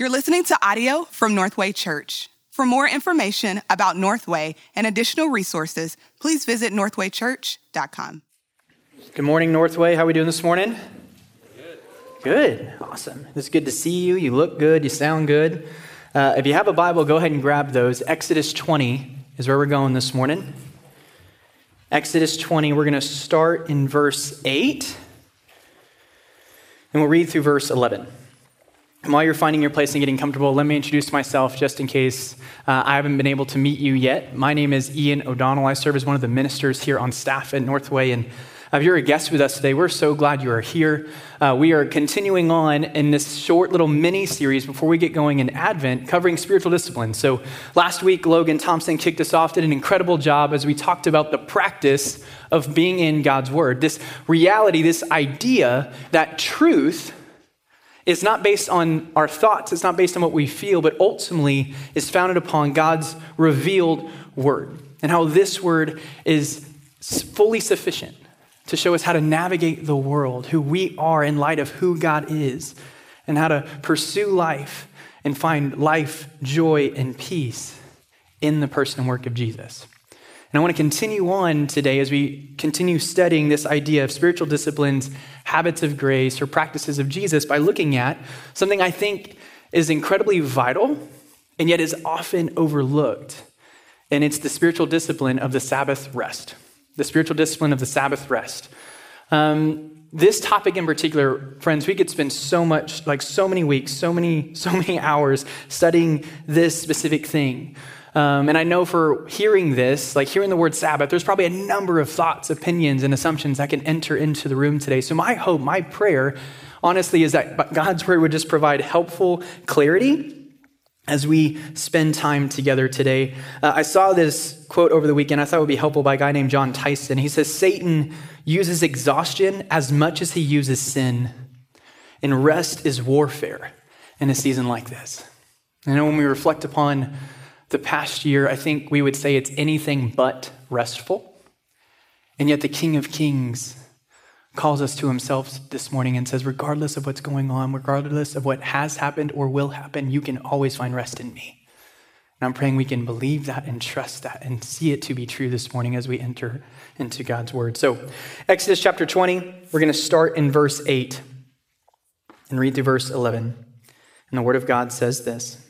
You're listening to audio from Northway Church. For more information about Northway and additional resources, please visit northwaychurch.com. Good morning, Northway. How are we doing this morning? Good. Good. Awesome. It's good to see you. You look good. You sound good. Uh, if you have a Bible, go ahead and grab those. Exodus 20 is where we're going this morning. Exodus 20, we're going to start in verse 8, and we'll read through verse 11. And while you're finding your place and getting comfortable, let me introduce myself just in case uh, I haven't been able to meet you yet. My name is Ian O'Donnell. I serve as one of the ministers here on staff at Northway. And if you're a guest with us today, we're so glad you are here. Uh, we are continuing on in this short little mini series before we get going in Advent covering spiritual discipline. So last week, Logan Thompson kicked us off, did an incredible job as we talked about the practice of being in God's Word. This reality, this idea that truth is not based on our thoughts, it's not based on what we feel, but ultimately is founded upon God's revealed word and how this word is fully sufficient to show us how to navigate the world, who we are in light of who God is, and how to pursue life and find life, joy, and peace in the person and work of Jesus. And I want to continue on today as we continue studying this idea of spiritual disciplines, habits of grace, or practices of Jesus by looking at something I think is incredibly vital and yet is often overlooked. And it's the spiritual discipline of the Sabbath rest. The spiritual discipline of the Sabbath rest. Um, this topic in particular, friends, we could spend so much, like so many weeks, so many, so many hours studying this specific thing. Um, and I know for hearing this, like hearing the word Sabbath, there's probably a number of thoughts, opinions, and assumptions that can enter into the room today. So, my hope, my prayer, honestly, is that God's word would just provide helpful clarity as we spend time together today. Uh, I saw this quote over the weekend I thought it would be helpful by a guy named Jon Tyson. He says, Satan uses exhaustion as much as he uses sin, and rest is warfare in a season like this. And when we reflect upon the past year, I think we would say it's anything but restful. And yet, the King of Kings calls us to himself this morning and says, regardless of what's going on, regardless of what has happened or will happen, you can always find rest in me. And I'm praying we can believe that and trust that and see it to be true this morning as we enter into God's word. So, Exodus chapter 20, we're going to start in verse 8 and read through verse 11. And the word of God says this.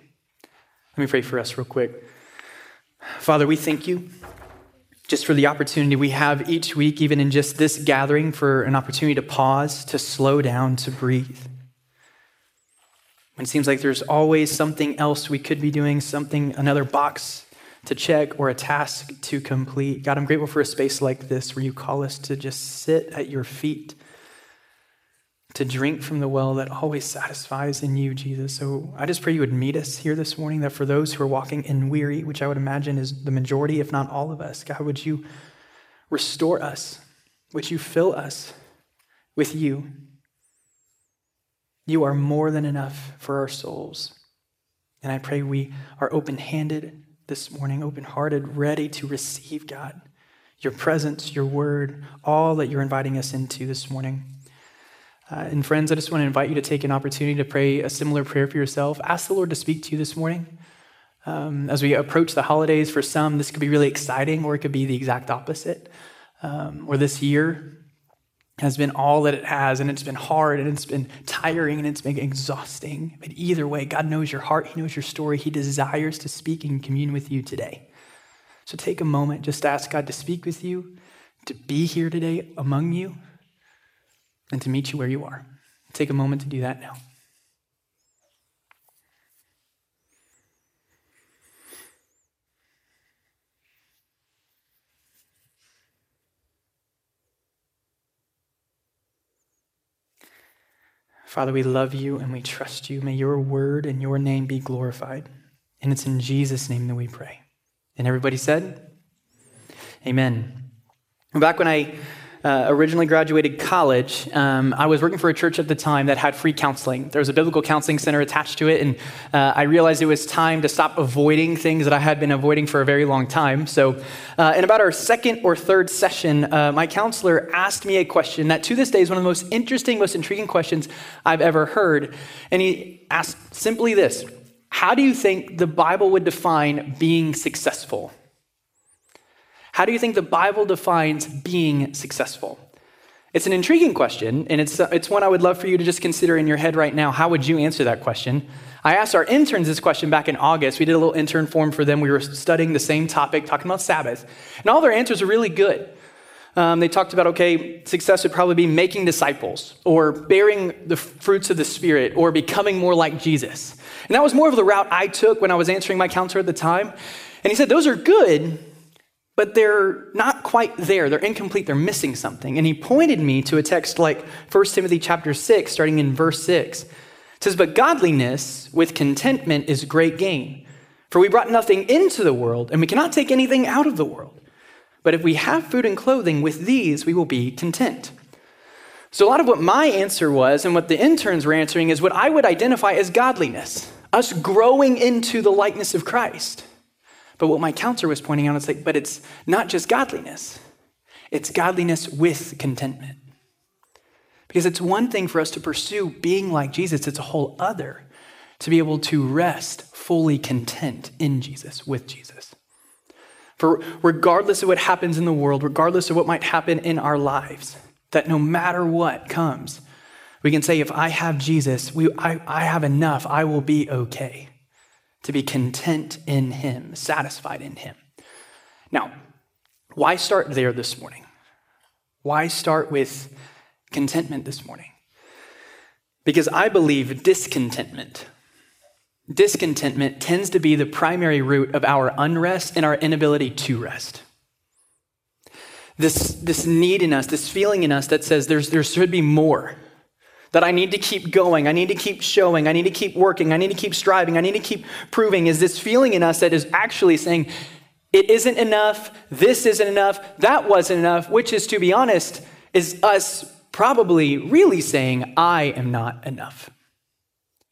Let me pray for us real quick. Father, we thank you just for the opportunity we have each week, even in just this gathering, for an opportunity to pause, to slow down, to breathe. When it seems like there's always something else we could be doing, something, another box to check or a task to complete. God, I'm grateful for a space like this where you call us to just sit at your feet to drink from the well that always satisfies in you, Jesus. So I just pray you would meet us here this morning, that for those who are walking in weary, which I would imagine is the majority, if not all of us, God, would you restore us? Would you fill us with you? You are more than enough for our souls. And I pray we are open handed this morning, open hearted, ready to receive God, your presence, your word, all that you're inviting us into this morning. Uh, and friends, I just want to invite you to take an opportunity to pray a similar prayer for yourself. Ask the Lord to speak to you this morning. Um, as we approach the holidays, for some, this could be really exciting, or it could be the exact opposite. Um, or this year has been all that it has, and it's been hard, and it's been tiring, and it's been exhausting. But either way, God knows your heart, He knows your story. He desires to speak and commune with you today. So take a moment, just ask God to speak with you, to be here today among you and to meet you where you are. Take a moment to do that now. Father, we love you and we trust you. May your word and your name be glorified. And it's in Jesus' name that we pray. And everybody said, Amen. Back when I uh, originally graduated college, um, I was working for a church at the time that had free counseling. There was a biblical counseling center attached to it, and uh, I realized it was time to stop avoiding things that I had been avoiding for a very long time. So, uh, in about our second or third session, uh, my counselor asked me a question that to this day is one of the most interesting, most intriguing questions I've ever heard. And he asked simply this How do you think the Bible would define being successful? How do you think the Bible defines being successful? It's an intriguing question, and it's, it's one I would love for you to just consider in your head right now. How would you answer that question? I asked our interns this question back in August. We did a little intern form for them. We were studying the same topic, talking about Sabbath, and all their answers are really good. Um, they talked about, okay, success would probably be making disciples or bearing the fruits of the Spirit or becoming more like Jesus. And that was more of the route I took when I was answering my counselor at the time. And he said, those are good, but they're not quite there. They're incomplete. They're missing something. And he pointed me to a text like 1 Timothy chapter 6, starting in verse 6. It says, But godliness with contentment is great gain. For we brought nothing into the world, and we cannot take anything out of the world. But if we have food and clothing, with these we will be content. So, a lot of what my answer was, and what the interns were answering, is what I would identify as godliness, us growing into the likeness of Christ. But what my counselor was pointing out is like, but it's not just godliness, it's godliness with contentment. Because it's one thing for us to pursue being like Jesus, it's a whole other to be able to rest fully content in Jesus, with Jesus. For regardless of what happens in the world, regardless of what might happen in our lives, that no matter what comes, we can say, if I have Jesus, we, I, I have enough, I will be okay to be content in Him, satisfied in Him. Now, why start there this morning? Why start with contentment this morning? Because I believe discontentment, discontentment tends to be the primary root of our unrest and our inability to rest. This, this need in us, this feeling in us that says there's, there should be more that I need to keep going, I need to keep showing, I need to keep working, I need to keep striving, I need to keep proving is this feeling in us that is actually saying, it isn't enough, this isn't enough, that wasn't enough, which is, to be honest, is us probably really saying, I am not enough.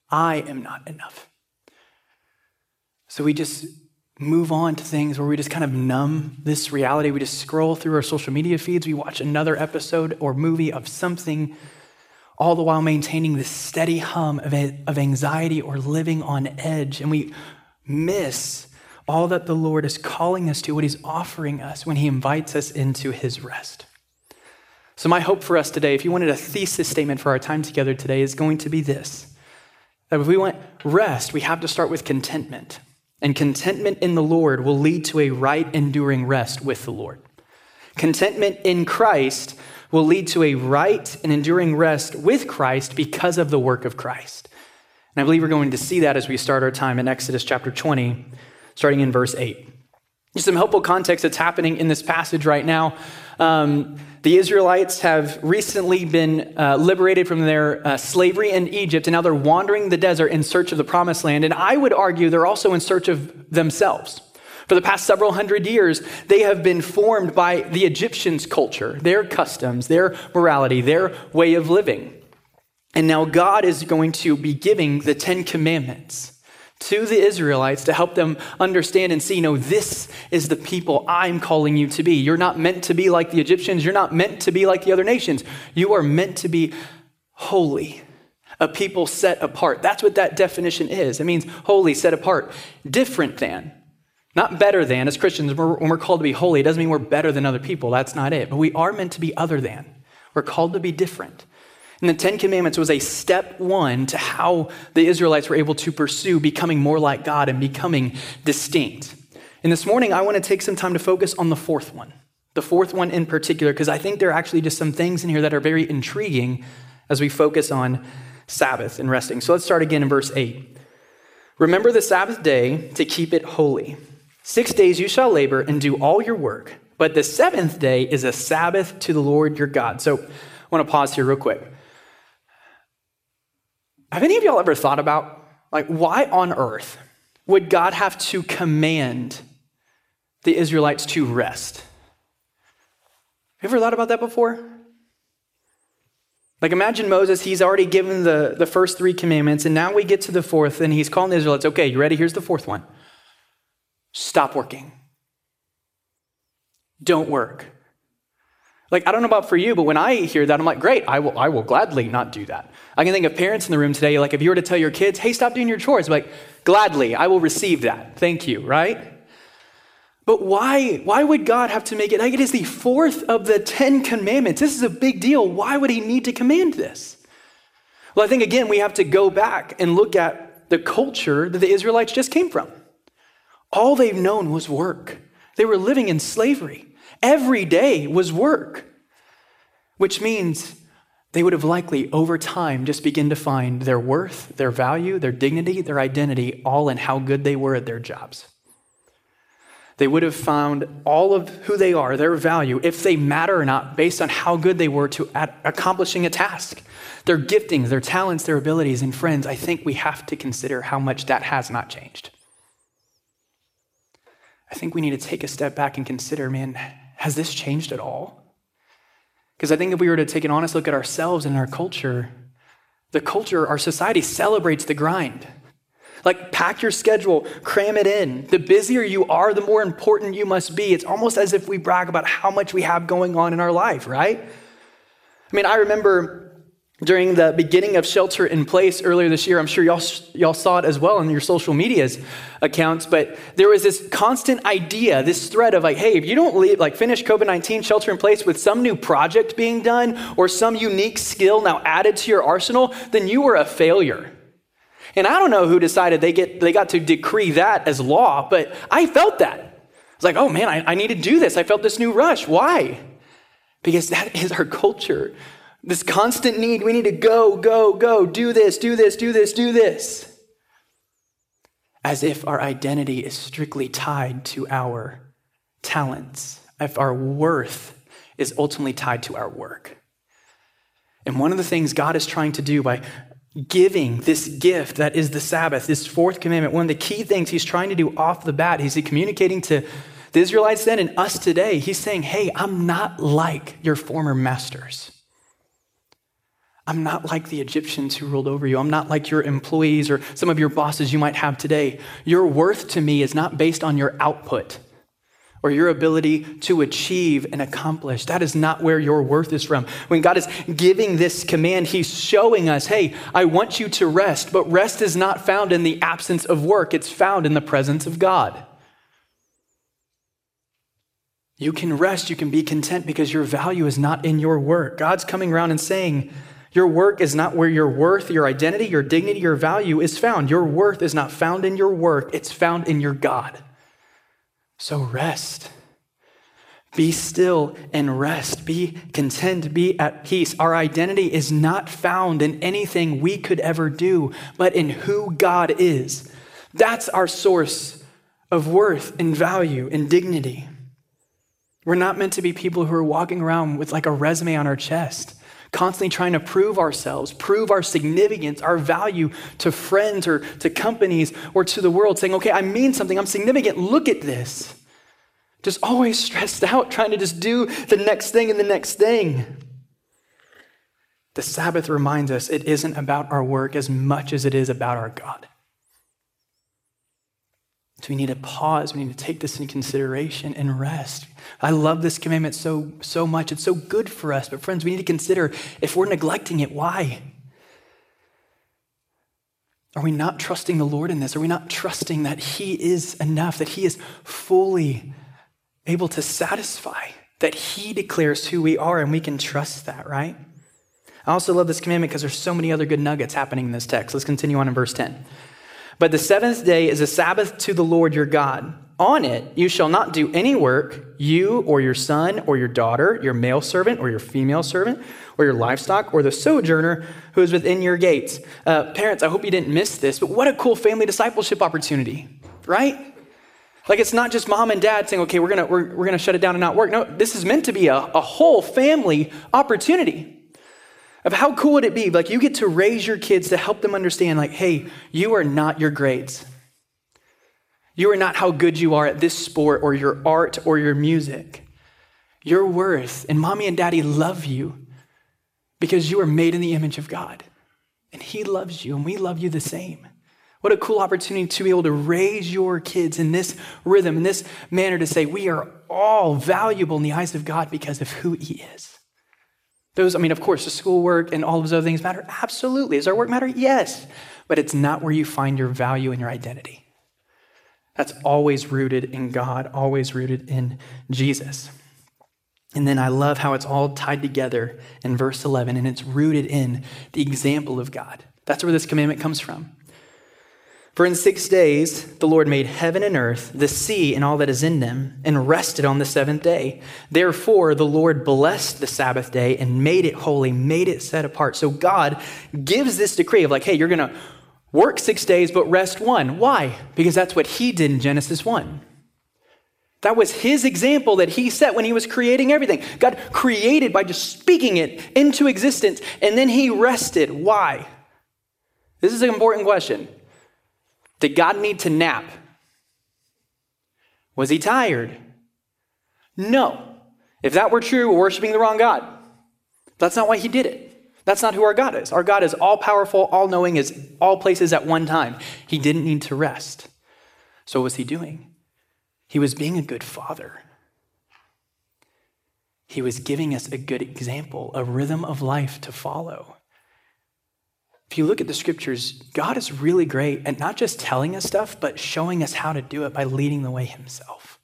I am not enough. So we just move on to things where we just kind of numb this reality. We just scroll through our social media feeds, we watch another episode or movie of something all the while maintaining this steady hum of, of anxiety or living on edge. And we miss all that the Lord is calling us to, what He's offering us when He invites us into His rest. So, my hope for us today, if you wanted a thesis statement for our time together today, is going to be this that if we want rest, we have to start with contentment. And contentment in the Lord will lead to a right, enduring rest with the Lord. Contentment in Christ will lead to a right and enduring rest with Christ because of the work of Christ. And I believe we're going to see that as we start our time in Exodus chapter 20, starting in verse 8. Just some helpful context that's happening in this passage right now. Um, the Israelites have recently been uh, liberated from their uh, slavery in Egypt, and now they're wandering the desert in search of the promised land. And I would argue they're also in search of themselves. For the past several hundred years, they have been formed by the Egyptians' culture, their customs, their morality, their way of living. And now God is going to be giving the Ten Commandments to the Israelites to help them understand and see, no, this is the people I'm calling you to be. You're not meant to be like the Egyptians. You're not meant to be like the other nations. You are meant to be holy, a people set apart. That's what that definition is. It means holy, set apart, different than. Not better than. As Christians, when we're called to be holy, it doesn't mean we're better than other people. That's not it. But we are meant to be other than. We're called to be different. And the Ten Commandments was a step one to how the Israelites were able to pursue becoming more like God and becoming distinct. And this morning, I want to take some time to focus on the fourth one, the fourth one in particular, because I think there are actually just some things in here that are very intriguing as we focus on Sabbath and resting. So let's start again in verse 8. Remember the Sabbath day to keep it holy. Six days you shall labor and do all your work, but the seventh day is a Sabbath to the Lord your God. So I want to pause here real quick. have any of y'all ever thought about, like, why on earth would God have to command the Israelites to rest? Have you ever thought about that before? Like, imagine Moses, he's already given the, the first three commandments, and now we get to the fourth, and he's calling the Israelites, okay, you ready? Here's the fourth one stop working. Don't work. Like, I don't know about for you, but when I hear that, I'm like, great, I will, I will gladly not do that. I can think of parents in the room today, like, if you were to tell your kids, hey, stop doing your chores, I'm like, gladly, I will receive that. Thank you, right? But why, why would God have to make it? Like it is the fourth of the Ten Commandments. This is a big deal. Why would he need to command this? Well, I think again, we have to go back and look at the culture that the Israelites just came from. All they've known was work. They were living in slavery. Every day was work, which means they would have likely, over time, just begin to find their worth, their value, their dignity, their identity, all in how good they were at their jobs. They would have found all of who they are, their value, if they matter or not, based on how good they were to accomplishing a task. Their giftings, their talents, their abilities, and friends, I think we have to consider how much that has not changed. I think we need to take a step back and consider man, has this changed at all? Because I think if we were to take an honest look at ourselves and our culture, the culture, our society celebrates the grind. Like, pack your schedule, cram it in. The busier you are, the more important you must be. It's almost as if we brag about how much we have going on in our life, right? I mean, I remember during the beginning of shelter in place earlier this year i'm sure y'all, y'all saw it as well in your social medias accounts but there was this constant idea this thread of like hey if you don't leave like finish covid-19 shelter in place with some new project being done or some unique skill now added to your arsenal then you were a failure and I don't know who decided they, get, they got to decree that as law, but I felt that. It's like, oh man, I, I need to do this. I felt this new rush. Why? Because that is our culture. This constant need. We need to go, go, go, do this, do this, do this, do this. As if our identity is strictly tied to our talents, if our worth is ultimately tied to our work. And one of the things God is trying to do by giving this gift that is the Sabbath, this fourth commandment, one of the key things he's trying to do off the bat, he's communicating to the Israelites then and us today. He's saying, Hey, I'm not like your former masters. I'm not like the Egyptians who ruled over you. I'm not like your employees or some of your bosses you might have today. Your worth to me is not based on your output or your ability to achieve and accomplish. That is not where your worth is from. When God is giving this command, He's showing us, hey, I want you to rest, but rest is not found in the absence of work, it's found in the presence of God. You can rest, you can be content because your value is not in your work. God's coming around and saying, your work is not where your worth, your identity, your dignity, your value is found. Your worth is not found in your work, it's found in your God. So rest. Be still and rest. Be content. Be at peace. Our identity is not found in anything we could ever do, but in who God is. That's our source of worth and value and dignity. We're not meant to be people who are walking around with like a resume on our chest, constantly trying to prove ourselves, prove our significance, our value to friends or to companies or to the world, saying, okay, I mean something, I'm significant, look at this. Just always stressed out, trying to just do the next thing and the next thing. The Sabbath reminds us it isn't about our work as much as it is about our God. So we need to pause. We need to take this into consideration and rest. I love this commandment so, so much. It's so good for us. But, friends, we need to consider if we're neglecting it, why? Are we not trusting the Lord in this? Are we not trusting that He is enough, that He is fully able to satisfy, that He declares who we are, and we can trust that, right? I also love this commandment because there's so many other good nuggets happening in this text. Let's continue on in verse 10. But the seventh day is a Sabbath to the Lord your God. On it you shall not do any work, you or your son or your daughter, your male servant or your female servant, or your livestock, or the sojourner who is within your gates. Uh, parents, I hope you didn't miss this, but what a cool family discipleship opportunity, right? Like it's not just mom and dad saying, okay, we're gonna, we're, we're gonna shut it down and not work. No, this is meant to be a, a whole family opportunity. Of how cool would it be? Like, you get to raise your kids to help them understand, like, hey, you are not your grades. You are not how good you are at this sport or your art or your music. Your worth, and mommy and daddy love you because you are made in the image of God. And He loves you, and we love you the same. What a cool opportunity to be able to raise your kids in this rhythm, in this manner, to say we are all valuable in the eyes of God because of who He is. Those, I mean, of course, the schoolwork and all those other things matter. Absolutely. Does our work matter? Yes. But it's not where you find your value and your identity. That's always rooted in God, always rooted in Jesus. And then I love how it's all tied together in verse 11, and it's rooted in the example of God. That's where this commandment comes from. For in six days the Lord made heaven and earth, the sea and all that is in them, and rested on the seventh day. Therefore the Lord blessed the Sabbath day and made it holy, made it set apart. So God gives this decree of like, hey, you're going to work six days, but rest one. Why? Because that's what he did in Genesis 1. That was his example that he set when he was creating everything. God created by just speaking it into existence, and then he rested. Why? This is an important question. Did God need to nap? Was he tired? No. If that were true, we're worshiping the wrong God. That's not why he did it. That's not who our God is. Our God is all powerful, all knowing, is all places at one time. He didn't need to rest. So, what was he doing? He was being a good father. He was giving us a good example, a rhythm of life to follow. If you look at the scriptures, God is really great at not just telling us stuff, but showing us how to do it by leading the way himself.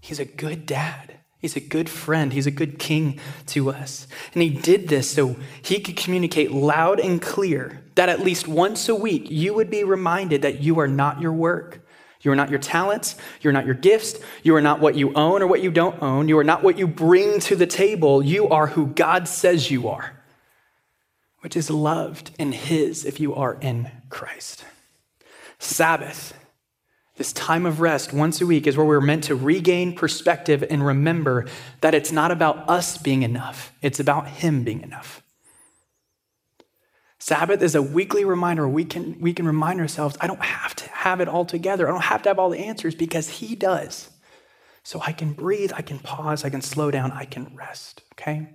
He's a good dad. He's a good friend. He's a good king to us. And he did this so he could communicate loud and clear that at least once a week you would be reminded that you are not your work. You are not your talents. You are not your gifts. You are not what you own or what you don't own. You are not what you bring to the table. You are who God says you are, which is loved in His if you are in Christ. Sabbath this time of rest once a week is where we're meant to regain perspective and remember that it's not about us being enough, it's about Him being enough. Sabbath is a weekly reminder we can, we can remind ourselves I don't have to have it all together. I don't have to have all the answers because He does. So I can breathe, I can pause, I can slow down, I can rest, okay?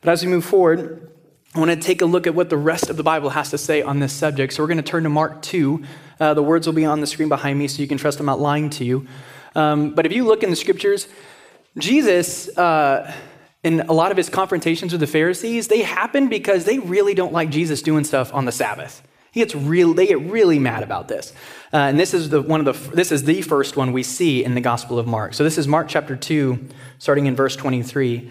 But as we move forward, I want to take a look at what the rest of the Bible has to say on this subject. So we're going to turn to Mark 2. Uh, the words will be on the screen behind me so you can trust I'm not lying to you. Um, but if you look in the scriptures, Jesus, uh, in a lot of his confrontations with the Pharisees, they happen because they really don't like Jesus doing stuff on the Sabbath. He gets real, they get really mad about this. Uh, and this is, the, one of the, this is the first one we see in the Gospel of Mark. So this is Mark chapter 2, starting in verse 23.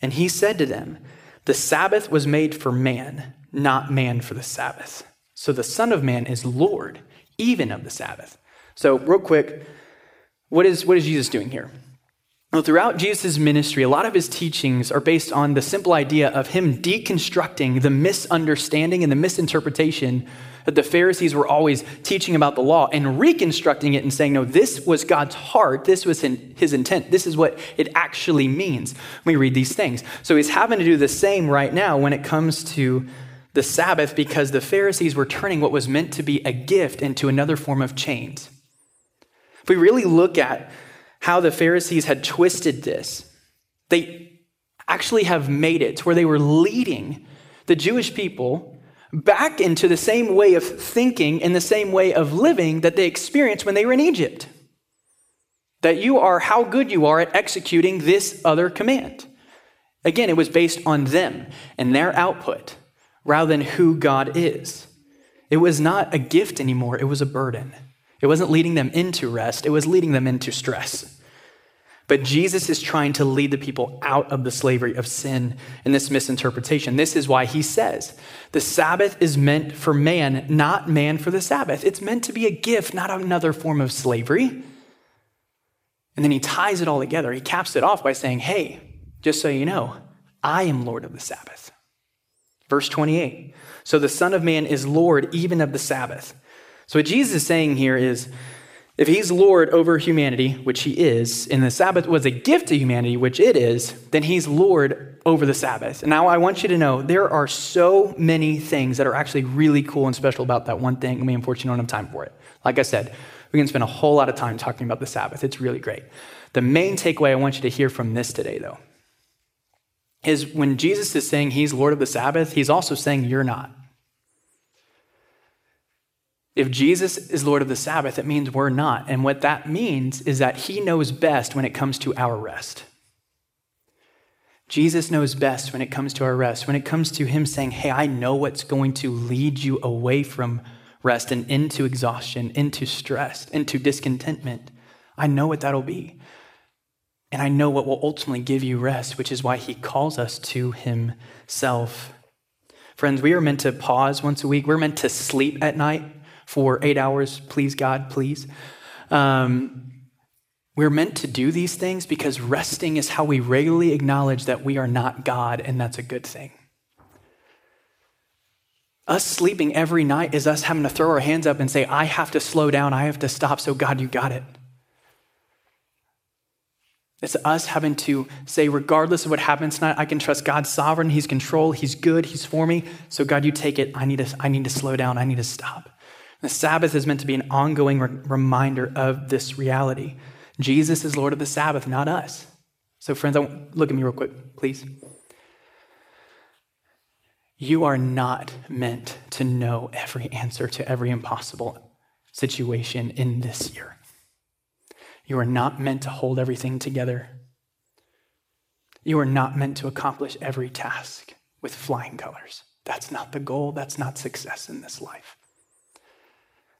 And he said to them, The Sabbath was made for man, not man for the Sabbath. So the Son of Man is Lord, even of the Sabbath. So, real quick, what is, what is Jesus doing here? Well, throughout Jesus' ministry, a lot of his teachings are based on the simple idea of him deconstructing the misunderstanding and the misinterpretation that the Pharisees were always teaching about the law and reconstructing it and saying, no, this was God's heart. This was his intent. This is what it actually means we read these things. So he's having to do the same right now when it comes to the Sabbath because the Pharisees were turning what was meant to be a gift into another form of chains. If we really look at how the Pharisees had twisted this. They actually have made it to where they were leading the Jewish people back into the same way of thinking and the same way of living that they experienced when they were in Egypt. That you are how good you are at executing this other command. Again, it was based on them and their output rather than who God is. It was not a gift anymore, it was a burden. It wasn't leading them into rest, it was leading them into stress. But Jesus is trying to lead the people out of the slavery of sin and this misinterpretation. This is why he says the Sabbath is meant for man, not man for the Sabbath. It's meant to be a gift, not another form of slavery. And then he ties it all together. He caps it off by saying, Hey, just so you know, I am Lord of the Sabbath. Verse 28. So the Son of Man is Lord even of the Sabbath. So what Jesus is saying here is, if he's Lord over humanity, which he is, and the Sabbath was a gift to humanity, which it is, then he's Lord over the Sabbath. And now I want you to know there are so many things that are actually really cool and special about that one thing. I mean, unfortunately, don't have time for it. Like I said, we can spend a whole lot of time talking about the Sabbath. It's really great. The main takeaway I want you to hear from this today, though, is when Jesus is saying he's Lord of the Sabbath, he's also saying you're not. If Jesus is Lord of the Sabbath, it means we're not. And what that means is that he knows best when it comes to our rest. Jesus knows best when it comes to our rest, when it comes to him saying, Hey, I know what's going to lead you away from rest and into exhaustion, into stress, into discontentment. I know what that'll be. And I know what will ultimately give you rest, which is why he calls us to himself. Friends, we are meant to pause once a week. We're meant to sleep at night for eight hours, please, God, please. Um, we're meant to do these things because resting is how we regularly acknowledge that we are not God, and that's a good thing. Us sleeping every night is us having to throw our hands up and say, I have to slow down, I have to stop, so God, you got it. It's us having to say, regardless of what happens tonight, I can trust God's sovereign. He's control. He's good. He's for me. So God, you take it. I need to, I need to slow down. I need to stop. The Sabbath is meant to be an ongoing re- reminder of this reality. Jesus is Lord of the Sabbath, not us. So, friends, look at me real quick, please. You are not meant to know every answer to every impossible situation in this year. You are not meant to hold everything together. You are not meant to accomplish every task with flying colors. That's not the goal. That's not success in this life.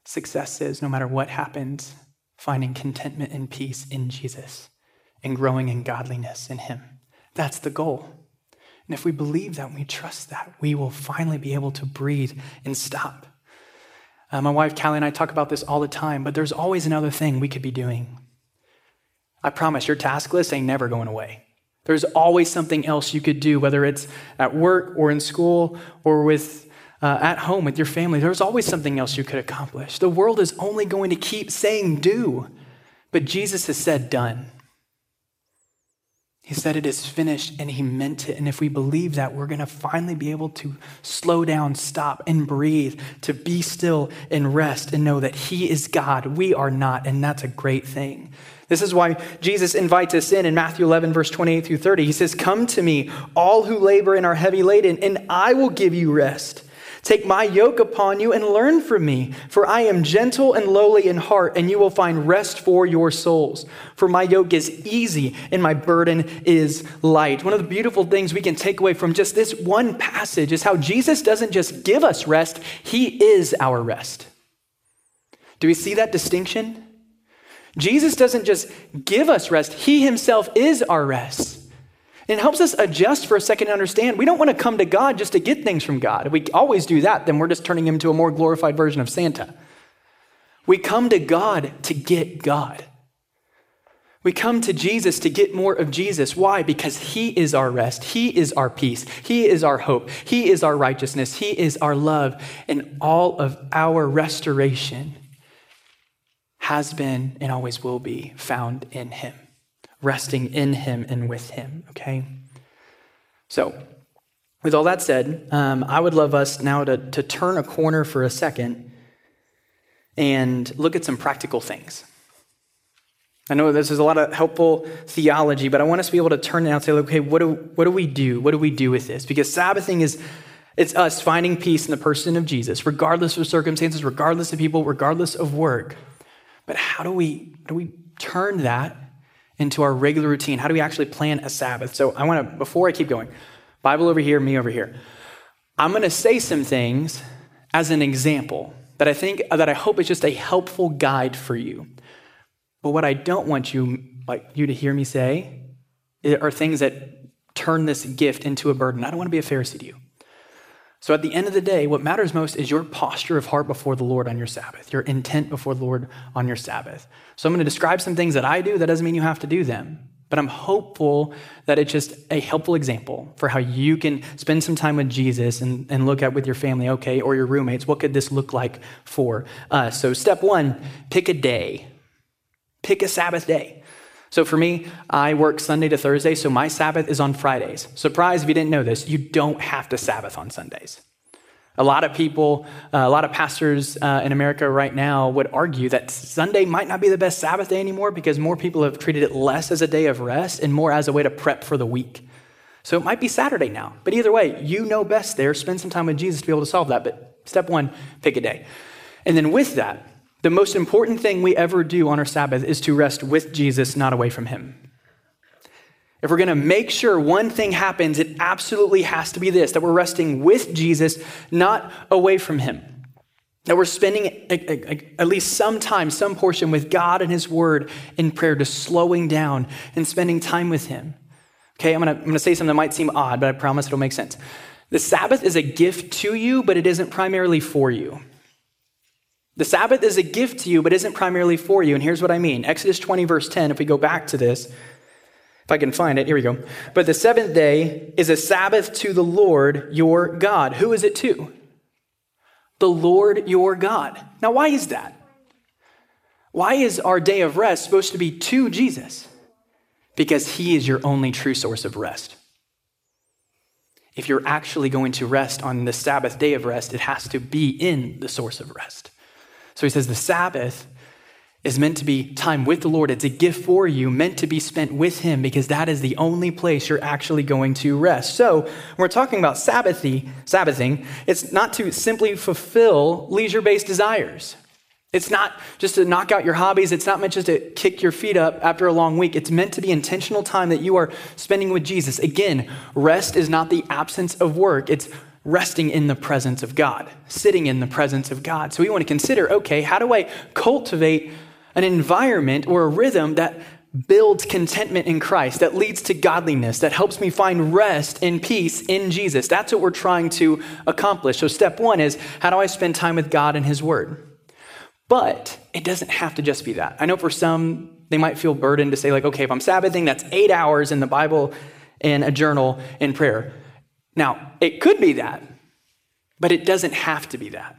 Success is no matter what happens, finding contentment and peace in Jesus and growing in godliness in Him. That's the goal. And if we believe that we trust that, we will finally be able to breathe and stop. Uh, my wife, Callie, and I talk about this all the time, but there's always another thing we could be doing. I promise your task list ain't never going away. There's always something else you could do, whether it's at work or in school or with uh, at home with your family, there's always something else you could accomplish. The world is only going to keep saying do, but Jesus has said done. He said it is finished and he meant it. And if we believe that, we're going to finally be able to slow down, stop, and breathe, to be still and rest and know that he is God. We are not, and that's a great thing. This is why Jesus invites us in in Matthew 11, verse 28 through 30. He says, Come to me, all who labor and are heavy laden, and I will give you rest. Take my yoke upon you and learn from me, for I am gentle and lowly in heart, and you will find rest for your souls. For my yoke is easy and my burden is light. One of the beautiful things we can take away from just this one passage is how Jesus doesn't just give us rest, he is our rest. Do we see that distinction? Jesus doesn't just give us rest, he himself is our rest. It helps us adjust for a second to understand we don't want to come to God just to get things from God. If we always do that, then we're just turning him into a more glorified version of Santa. We come to God to get God. We come to Jesus to get more of Jesus. Why? Because He is our rest. He is our peace. He is our hope. He is our righteousness. He is our love. And all of our restoration has been and always will be found in Him resting in Him and with Him, okay? So, with all that said, um, I would love us now to, to turn a corner for a second and look at some practical things. I know this is a lot of helpful theology, but I want us to be able to turn it out and say, okay, what do, what do we do? What do we do with this? Because Sabbathing is it's us finding peace in the person of Jesus, regardless of circumstances, regardless of people, regardless of work. But how do we, how do we turn that into our regular routine? How do we actually plan a Sabbath? So I want to, before I keep going, Bible over here, me over here. I'm going to say some things as an example that I think, that I hope is just a helpful guide for you. But what I don't want you like you to hear me say eh, are things that turn this gift into a burden. I don't want to be a Pharisee to you. So at the end of the day, what matters most is your posture of heart before the Lord on your Sabbath, your intent before the Lord on your Sabbath. So I'm going to describe some things that I do. That doesn't mean you have to do them. But I'm hopeful that it's just a helpful example for how you can spend some time with Jesus and, and look at with your family, okay, or your roommates, what could this look like for us? So, step one, pick a day. Pick a Sabbath day. So for me, I work Sunday to Thursday, so my Sabbath is on Fridays. Surprise if you didn't know this, you don't have to Sabbath on Sundays. A lot of people, uh, a lot of pastors uh, in America right now would argue that Sunday might not be the best Sabbath day anymore because more people have treated it less as a day of rest and more as a way to prep for the week. So it might be Saturday now. But either way, you know best there. Spend some time with Jesus to be able to solve that. But step one, pick a day. And then with that, the most important thing we ever do on our Sabbath is to rest with Jesus, not away from him. If we're going to make sure one thing happens, it absolutely has to be this that we're resting with Jesus, not away from him. That we're spending at least some time, some portion with God and his word in prayer, just slowing down and spending time with him. Okay, I'm going to say something that might seem odd, but I promise it'll make sense. The Sabbath is a gift to you, but it isn't primarily for you. The Sabbath is a gift to you, but isn't primarily for you. And here's what I mean Exodus 20, verse 10, if we go back to this, if I can find it, here we go. But the seventh day is a Sabbath to the Lord your God. Who is it to? The Lord your God. Now, why is that? Why is our day of rest supposed to be to Jesus? Because he is your only true source of rest. If you're actually going to rest on the Sabbath day of rest, it has to be in the source of rest. So he says the Sabbath is meant to be time with the Lord. It's a gift for you, meant to be spent with Him, because that is the only place you're actually going to rest. So, when we're talking about Sabbathy, Sabbathing, it's not to simply fulfill leisure based desires. It's not just to knock out your hobbies. It's not meant just to kick your feet up after a long week. It's meant to be intentional time that you are spending with Jesus. Again, rest is not the absence of work, it's resting in the presence of God, sitting in the presence of God. So we want to consider okay, how do I cultivate an environment or a rhythm that builds contentment in Christ, that leads to godliness, that helps me find rest and peace in Jesus? That's what we're trying to accomplish. So, step one is how do I spend time with God and His Word? But it doesn't have to just be that. I know for some, they might feel burdened to say, like, okay, if I'm Sabbathing, that's eight hours in the Bible and a journal in prayer. Now, it could be that, but it doesn't have to be that.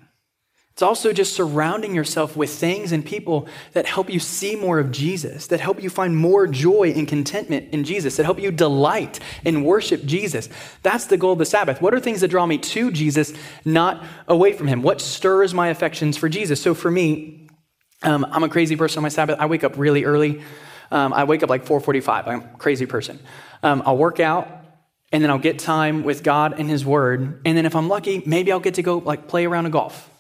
It's also just surrounding yourself with things and people that help you see more of Jesus, that help you find more joy and contentment in Jesus, that help you delight and worship Jesus. That's the goal of the Sabbath. What are things that draw me to Jesus, not away from him? What stirs my affections for Jesus? So for me, um, I'm a crazy person on my Sabbath. I wake up really early. Um, I wake up like 4:45. I'm a crazy person. Um, I'll work out and then I'll get time with God and His Word. And then if I'm lucky, maybe I'll get to go like play around a golf.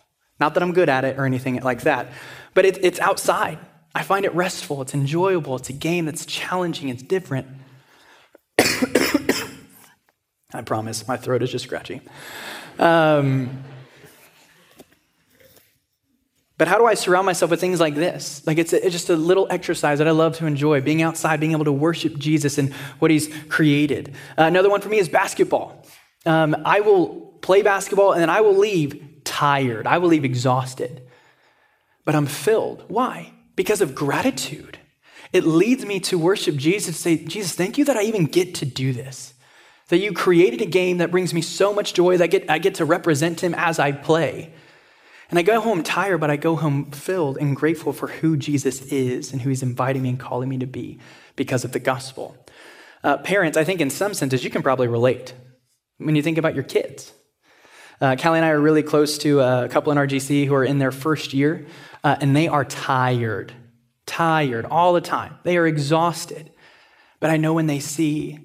Not that I'm good at it or anything like that, but it, it's outside. I find it restful. It's enjoyable. It's a game that's challenging. It's different. I promise, my throat is just scratchy. Um, but how do I surround myself with things like this? Like it's, a, it's, just a little exercise that I love to enjoy, being outside, being able to worship Jesus and what he's created. Uh, another one for me is basketball. Um, I will play basketball and then I will leave tired. I will leave exhausted. But I'm filled. Why? Because of gratitude. It leads me to worship Jesus, say, Jesus, thank you that I even get to do this. That you created a game that brings me so much joy that I get, I get to represent him as I play. And I go home tired, but I go home filled and grateful for who Jesus is and who he's inviting me and calling me to be because of the gospel. Uh, parents, I think in some senses you can probably relate when you think about your kids. Uh, Callie and I are really close to a couple in RGC who are in their first year, uh, and they are tired, tired all the time. They are exhausted. But I know when they see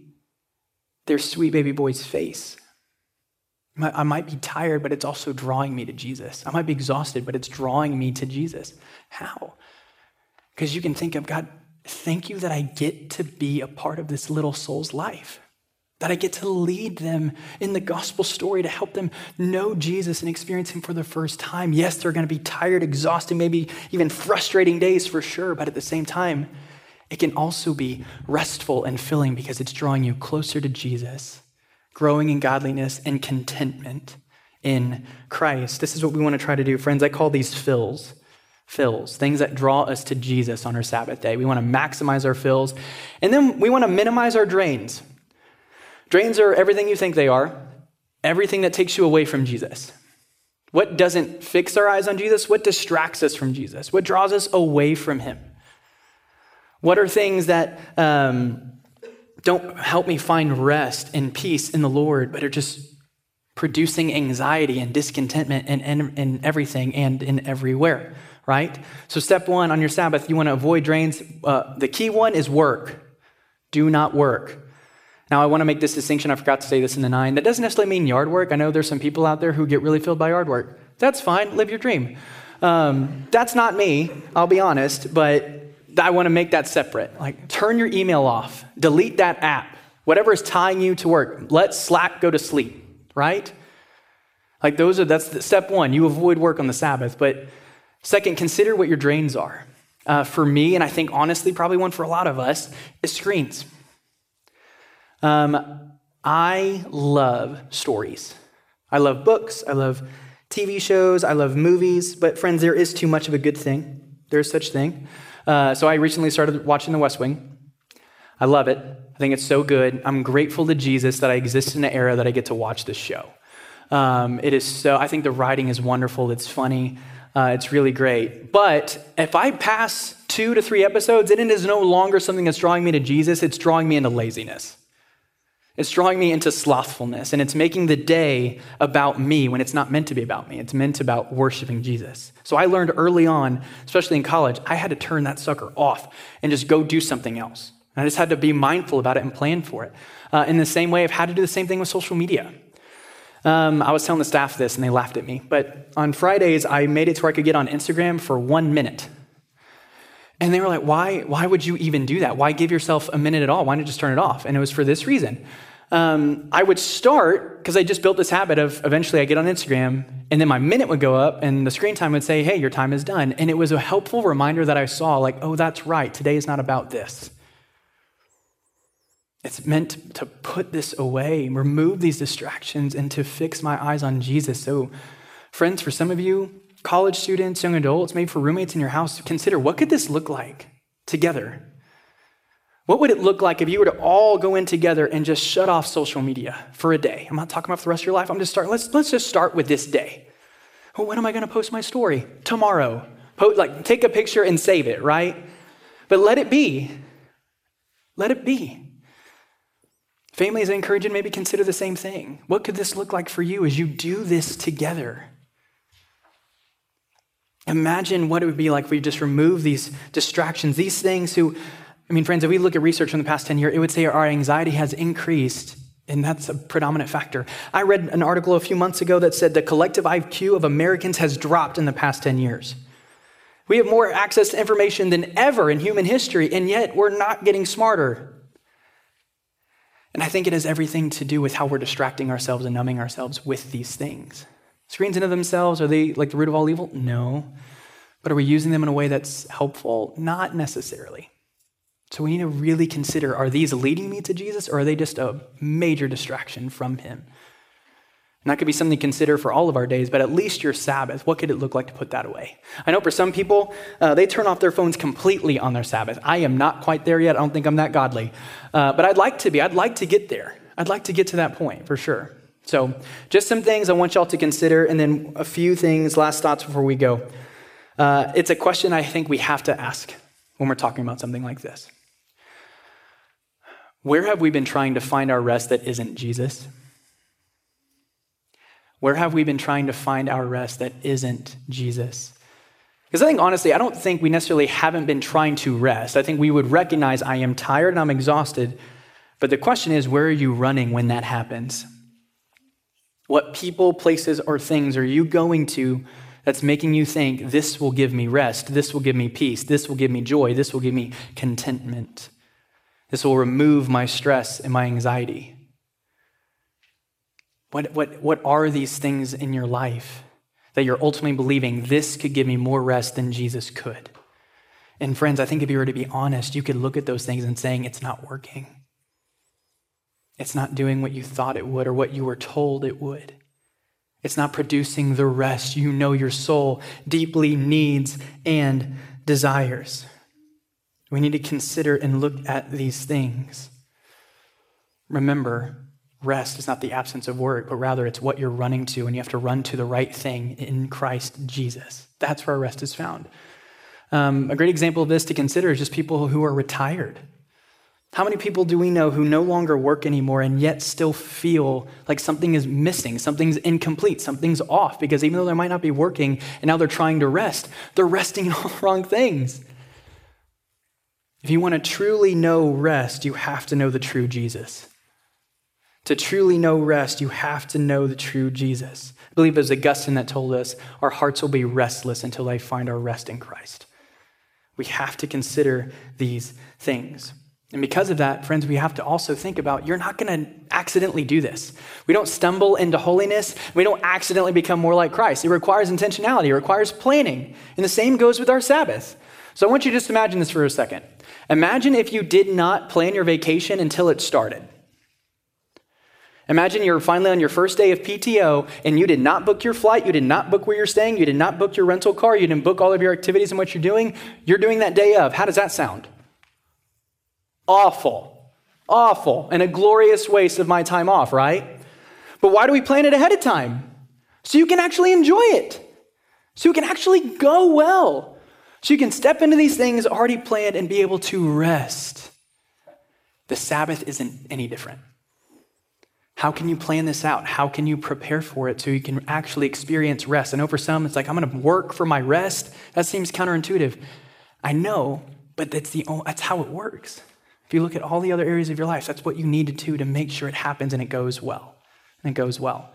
their sweet baby boy's face, I might be tired, but it's also drawing me to Jesus. I might be exhausted, but it's drawing me to Jesus. How? Because you can think of God, thank you that I get to be a part of this little soul's life, that I get to lead them in the gospel story to help them know Jesus and experience Him for the first time. Yes, they're going to be tired, exhausted, maybe even frustrating days for sure, but at the same time, it can also be restful and filling because it's drawing you closer to Jesus, growing in godliness and contentment in Christ. This is what we want to try to do. Friends, I call these fills. Fills, things that draw us to Jesus on our Sabbath day. We want to maximize our fills, and then we want to minimize our drains. Drains are everything you think they are, everything that takes you away from Jesus. What doesn't fix our eyes on Jesus? What distracts us from Jesus? What draws us away from Him? What are things that um, don't help me find rest and peace in the Lord, but are just producing anxiety and discontentment in, in, in everything and in everywhere, right? So, step one on your Sabbath, you want to avoid drains. Uh, the key one is work. Do not work. Now, I want to make this distinction. I forgot to say this in the nine. That doesn't necessarily mean yard work. I know there's some people out there who get really filled by yard work. That's fine. Live your dream. Um, that's not me, I'll be honest, but I want to make that separate. Like, turn your email off, delete that app, whatever is tying you to work. Let Slack go to sleep right? Like those are that's the, step one. You avoid work on the Sabbath. But second, consider what your drains are. Uh, for me, and I think honestly, probably one for a lot of us, is screens. Um, I love stories. I love books. I love TV shows. I love movies. But friends, there is too much of a good thing. There is such thing. Uh, so I recently started watching The West Wing. I love it. I think it's so good. I'm grateful to Jesus that I exist in an era that I get to watch this show. Um, it is so, I think the writing is wonderful. It's funny. Uh, it's really great. But if I pass two to three episodes, it is no longer something that's drawing me to Jesus, it's drawing me into laziness. It's drawing me into slothfulness, and it's making the day about me when it's not meant to be about me. It's meant about worshiping Jesus. So I learned early on, especially in college, I had to turn that sucker off and just go do something else. I just had to be mindful about it and plan for it. Uh, in the same way, I've had to do the same thing with social media. Um, I was telling the staff this and they laughed at me, but on Fridays, I made it to where I could get on Instagram for one minute. And they were like, why, why would you even do that? Why give yourself a minute at all? Why not just turn it off? And it was for this reason. Um, I would start, because I just built this habit of eventually I get on Instagram, and then my minute would go up, and the screen time would say, hey, your time is done. And it was a helpful reminder that I saw, like, oh, that's right, today is not about this. It's meant to put this away, remove these distractions, and to fix my eyes on Jesus. So, friends, for some of you, college students, young adults, maybe for roommates in your house, consider what could this look like together? What would it look like if you were to all go in together and just shut off social media for a day? I'm not talking about the rest of your life. I'm just starting. Let's let's just start with this day. Well, when am I going to post my story? Tomorrow. Like take a picture and save it, right? But let it be. Let it be. Families, I encourage you maybe consider the same thing. What could this look like for you as you do this together? Imagine what it would be like if we just remove these distractions, these things who, I mean, friends, if we look at research from the past 10 years, it would say our anxiety has increased, and that's a predominant factor. I read an article a few months ago that said the collective IQ of Americans has dropped in the past 10 years. We have more access to information than ever in human history, and yet we're not getting smarter. And I think it has everything to do with how we're distracting ourselves and numbing ourselves with these things. Screens in of themselves, are they like the root of all evil? No. But are we using them in a way that's helpful? Not necessarily. So we need to really consider are these leading me to Jesus or are they just a major distraction from Him? And that could be something to consider for all of our days, but at least your Sabbath, what could it look like to put that away? I know for some people, uh, they turn off their phones completely on their Sabbath. I am not quite there yet. I don't think I'm that godly. Uh, but I'd like to be. I'd like to get there. I'd like to get to that point for sure. So, just some things I want y'all to consider, and then a few things, last thoughts before we go. Uh, it's a question I think we have to ask when we're talking about something like this. Where have we been trying to find our rest that isn't Jesus? Where have we been trying to find our rest that isn't Jesus? Because I think, honestly, I don't think we necessarily haven't been trying to rest. I think we would recognize I am tired and I'm exhausted. But the question is, where are you running when that happens? What people, places, or things are you going to that's making you think this will give me rest, this will give me peace, this will give me joy, this will give me contentment, this will remove my stress and my anxiety? What, what, what are these things in your life that you're ultimately believing this could give me more rest than Jesus could? And friends, I think if you were to be honest, you could look at those things and saying it's not working. It's not doing what you thought it would or what you were told it would. It's not producing the rest you know your soul deeply needs and desires. We need to consider and look at these things. Remember, rest is not the absence of work, but rather it's what you're running to, and you have to run to the right thing in Christ Jesus. That's where rest is found. Um, a great example of this to consider is just people who are retired. How many people do we know who no longer work anymore and yet still feel like something is missing, something's incomplete, something's off? Because even though they might not be working and now they're trying to rest, they're resting in all the wrong things. If you want to truly know rest, you have to know the true Jesus. To truly know rest, you have to know the true Jesus. I believe it was Augustine that told us our hearts will be restless until they find our rest in Christ. We have to consider these things. And because of that, friends, we have to also think about you're not going to accidentally do this. We don't stumble into holiness. We don't accidentally become more like Christ. It requires intentionality, it requires planning. And the same goes with our Sabbath. So I want you to just imagine this for a second. Imagine if you did not plan your vacation until it started. Imagine you're finally on your first day of PTO and you did not book your flight, you did not book where you're staying, you did not book your rental car, you didn't book all of your activities and what you're doing. You're doing that day of. How does that sound? Awful. Awful. And a glorious waste of my time off, right? But why do we plan it ahead of time? So you can actually enjoy it. So you can actually go well. So you can step into these things already planned and be able to rest. The Sabbath isn't any different. How can you plan this out? How can you prepare for it so you can actually experience rest? I know for some, it's like, I'm going to work for my rest. That seems counterintuitive. I know, but that's, the only, that's how it works. If you look at all the other areas of your life, that's what you need to do to make sure it happens and it goes well. And it goes well.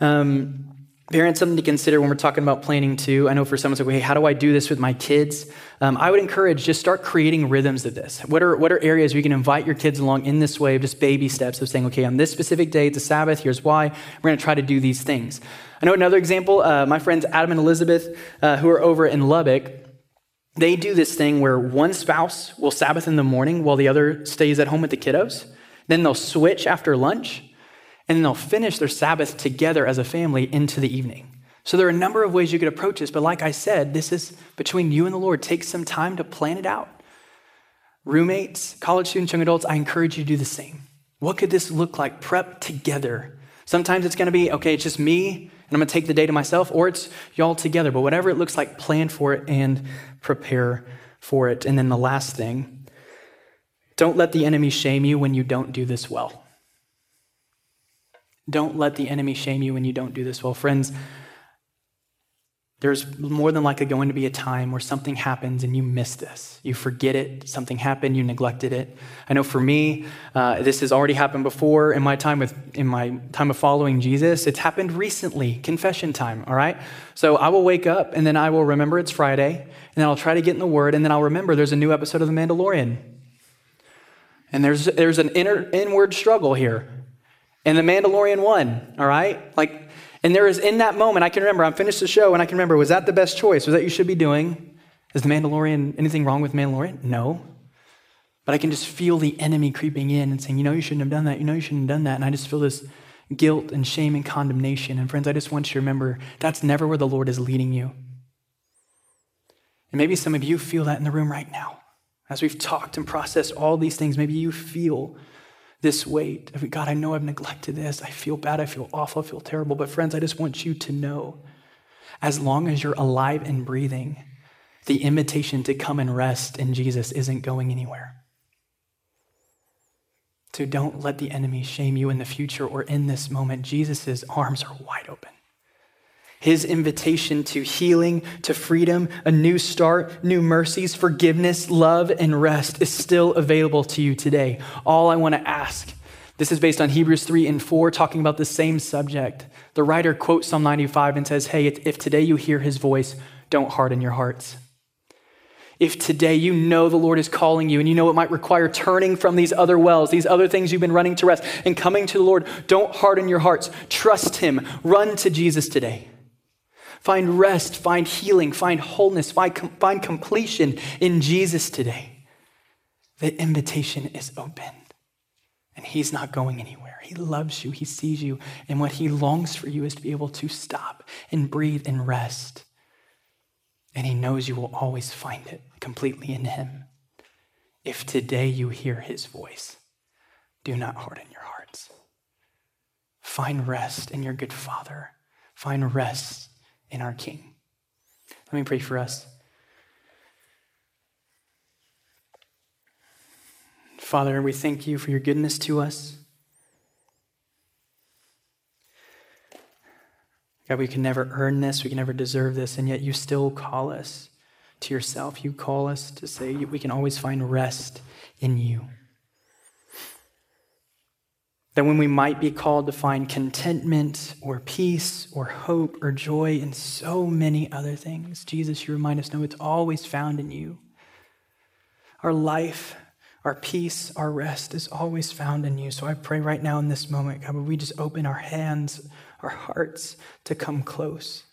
Um, Parents, something to consider when we're talking about planning too. I know for some, it's like, hey, how do I do this with my kids? Um, I would encourage just start creating rhythms of this. What are, what are areas you can invite your kids along in this way of just baby steps of saying, okay, on this specific day, it's a Sabbath, here's why. We're going to try to do these things. I know another example, uh, my friends Adam and Elizabeth, uh, who are over in Lubbock, they do this thing where one spouse will Sabbath in the morning while the other stays at home with the kiddos. Then they'll switch after lunch and then they'll finish their Sabbath together as a family into the evening. So there are a number of ways you could approach this, but like I said, this is between you and the Lord. Take some time to plan it out. Roommates, college students, young adults, I encourage you to do the same. What could this look like? Prep together. Sometimes it's going to be, okay, it's just me, and I'm going to take the day to myself, or it's y'all together. But whatever it looks like, plan for it and prepare for it. And then the last thing, don't let the enemy shame you when you don't do this well. Don't let the enemy shame you when you don't do this well. Friends, there's more than likely going to be a time where something happens and you miss this. You forget it, something happened, you neglected it. I know for me, uh, this has already happened before in my time with in my time of following Jesus. It's happened recently, confession time, all right? So I will wake up and then I will remember it's Friday, and then I'll try to get in the Word, and then I'll remember there's a new episode of The Mandalorian. And there's, there's an inner, inward struggle here and the Mandalorian won, all right? Like, and there is in that moment, I can remember, I'm finished the show and I can remember, was that the best choice? Was that you should be doing? Is the Mandalorian anything wrong with Mandalorian? No. But I can just feel the enemy creeping in and saying, you know, you shouldn't have done that. You know, you shouldn't have done that. And I just feel this guilt and shame and condemnation. And friends, I just want you to remember that's never where the Lord is leading you. And maybe some of you feel that in the room right now. As we've talked and processed all these things, maybe you feel this weight God, I know I've neglected this. I feel bad. I feel awful. I feel terrible. But, friends, I just want you to know as long as you're alive and breathing, the invitation to come and rest in Jesus isn't going anywhere. So don't let the enemy shame you in the future or in this moment. Jesus' arms are wide open. His invitation to healing, to freedom, a new start, new mercies, forgiveness, love, and rest is still available to you today. All I want to ask this is based on Hebrews 3 and 4, talking about the same subject. The writer quotes Psalm 95 and says, Hey, if today you hear his voice, don't harden your hearts. If today you know the Lord is calling you and you know it might require turning from these other wells, these other things you've been running to rest, and coming to the Lord, don't harden your hearts. Trust him. Run to Jesus today. Find rest, find healing, find wholeness, find, find completion in Jesus today. The invitation is open, and He's not going anywhere. He loves you, He sees you, and what He longs for you is to be able to stop and breathe and rest. And He knows you will always find it completely in Him. If today you hear His voice, do not harden your hearts. Find rest in your good Father. Find rest in our King. Let me pray for us. Father, we thank you for your goodness to us. God, we can never earn this, we can never deserve this, and yet you still call us to yourself. You call us to say we can always find rest in you. That when we might be called to find contentment or peace or hope or joy in so many other things, Jesus, you remind us no, it's always found in you. Our life, our peace, our rest is always found in you. So I pray right now in this moment, God, would we just open our hands, our hearts to come close,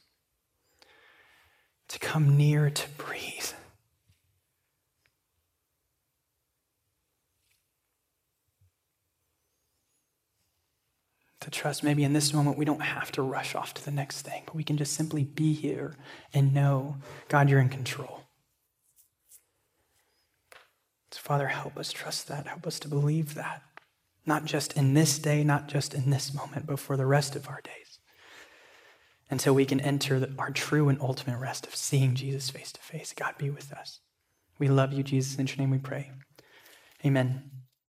to come near, to breathe. To trust maybe in this moment we don't have to rush off to the next thing, but we can just simply be here and know, God, you're in control. So, Father, help us trust that. Help us to believe that. Not just in this day, not just in this moment, but for the rest of our days. Until we can enter our true and ultimate rest of seeing Jesus face to face. God be with us. We love you, Jesus. In your name we pray. Amen.